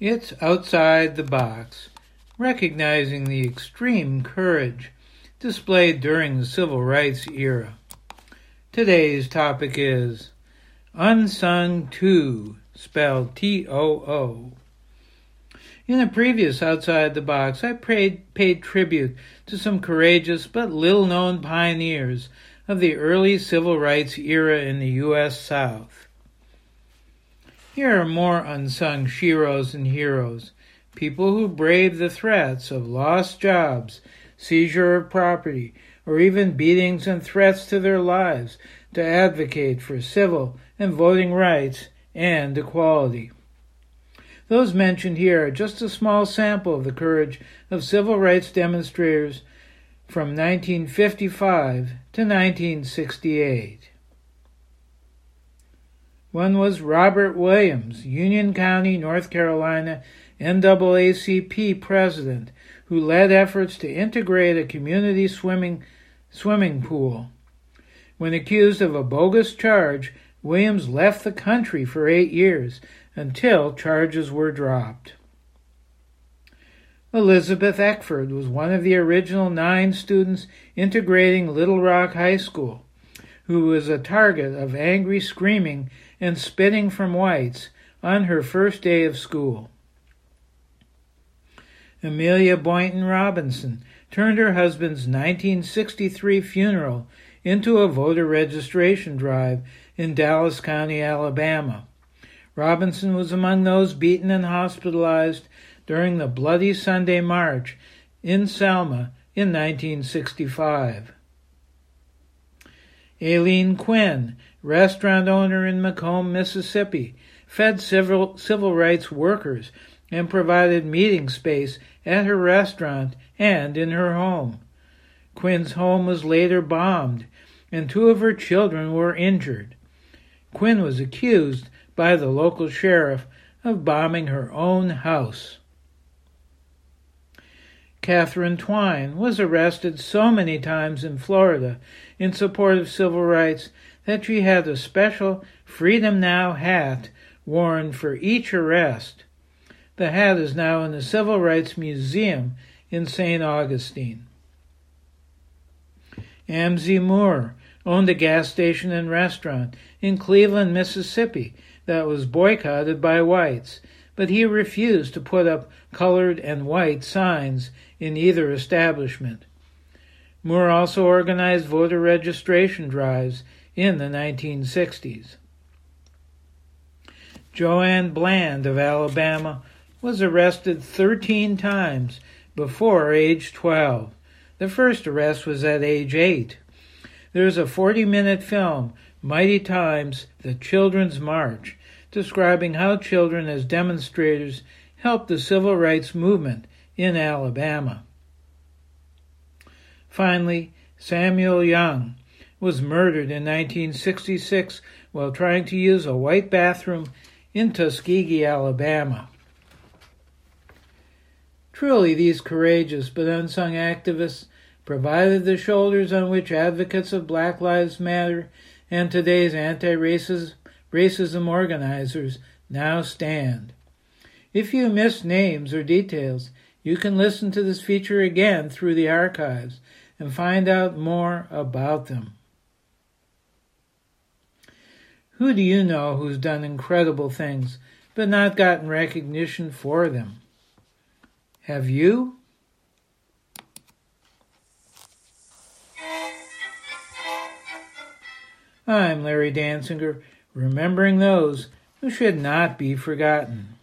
It's outside the box, recognizing the extreme courage displayed during the civil rights era. Today's topic is Unsung Too, spelled T O O. In a previous Outside the Box, I paid, paid tribute to some courageous but little known pioneers of the early civil rights era in the U.S. South. Here are more unsung sheroes and heroes, people who braved the threats of lost jobs, seizure of property, or even beatings and threats to their lives to advocate for civil and voting rights and equality. Those mentioned here are just a small sample of the courage of civil rights demonstrators from 1955 to 1968. One was Robert Williams, Union County, North Carolina NAACP president, who led efforts to integrate a community swimming swimming pool. When accused of a bogus charge, Williams left the country for eight years until charges were dropped. Elizabeth Eckford was one of the original nine students integrating Little Rock High School, who was a target of angry screaming and spitting from whites on her first day of school. Amelia Boynton Robinson turned her husband's 1963 funeral into a voter registration drive in Dallas County, Alabama. Robinson was among those beaten and hospitalized during the Bloody Sunday March in Selma in 1965. Alyene Quin restaurant owner in McComb, Mississippi, fed civil, civil rights workers and provided meeting space at her restaurant and in her home. Quin's home was later bombed, and two of her children were injured. Quin was accused by the local sheriff of bombing her own house. Katherine Twine was arrested so many times in Florida in support of civil rights that she had a special Freedom Now hat worn for each arrest. The hat is now in the Civil Rights Museum in St. Augustine. Amzie Moore owned a gas station and restaurant in Cleveland, Mississippi that was boycotted by whites, but he refused to put up colored and white signs in either establishment. Moore also organized voter registration drives in the 1960s. Joanne Bland of Alabama was arrested 13 times before age 12. The first arrest was at age 8. There's a 40 minute film, Mighty Times The Children's March, describing how children as demonstrators helped the civil rights movement in Alabama. Finally, Samuel Younge, was murdered in 1966 while trying to use a white bathroom in Tuskegee, Alabama. Truly, these courageous but unsung activists provided the shoulders on which advocates of Black Lives Matter and today's anti racism organizers now stand. If you missed names or details, you can listen to this feature again through the archives and find out more about them. Who do you know who's done incredible things but not gotten recognition for them? Have you? I'm Larry Dansinger, remembering those who should not be forgotten.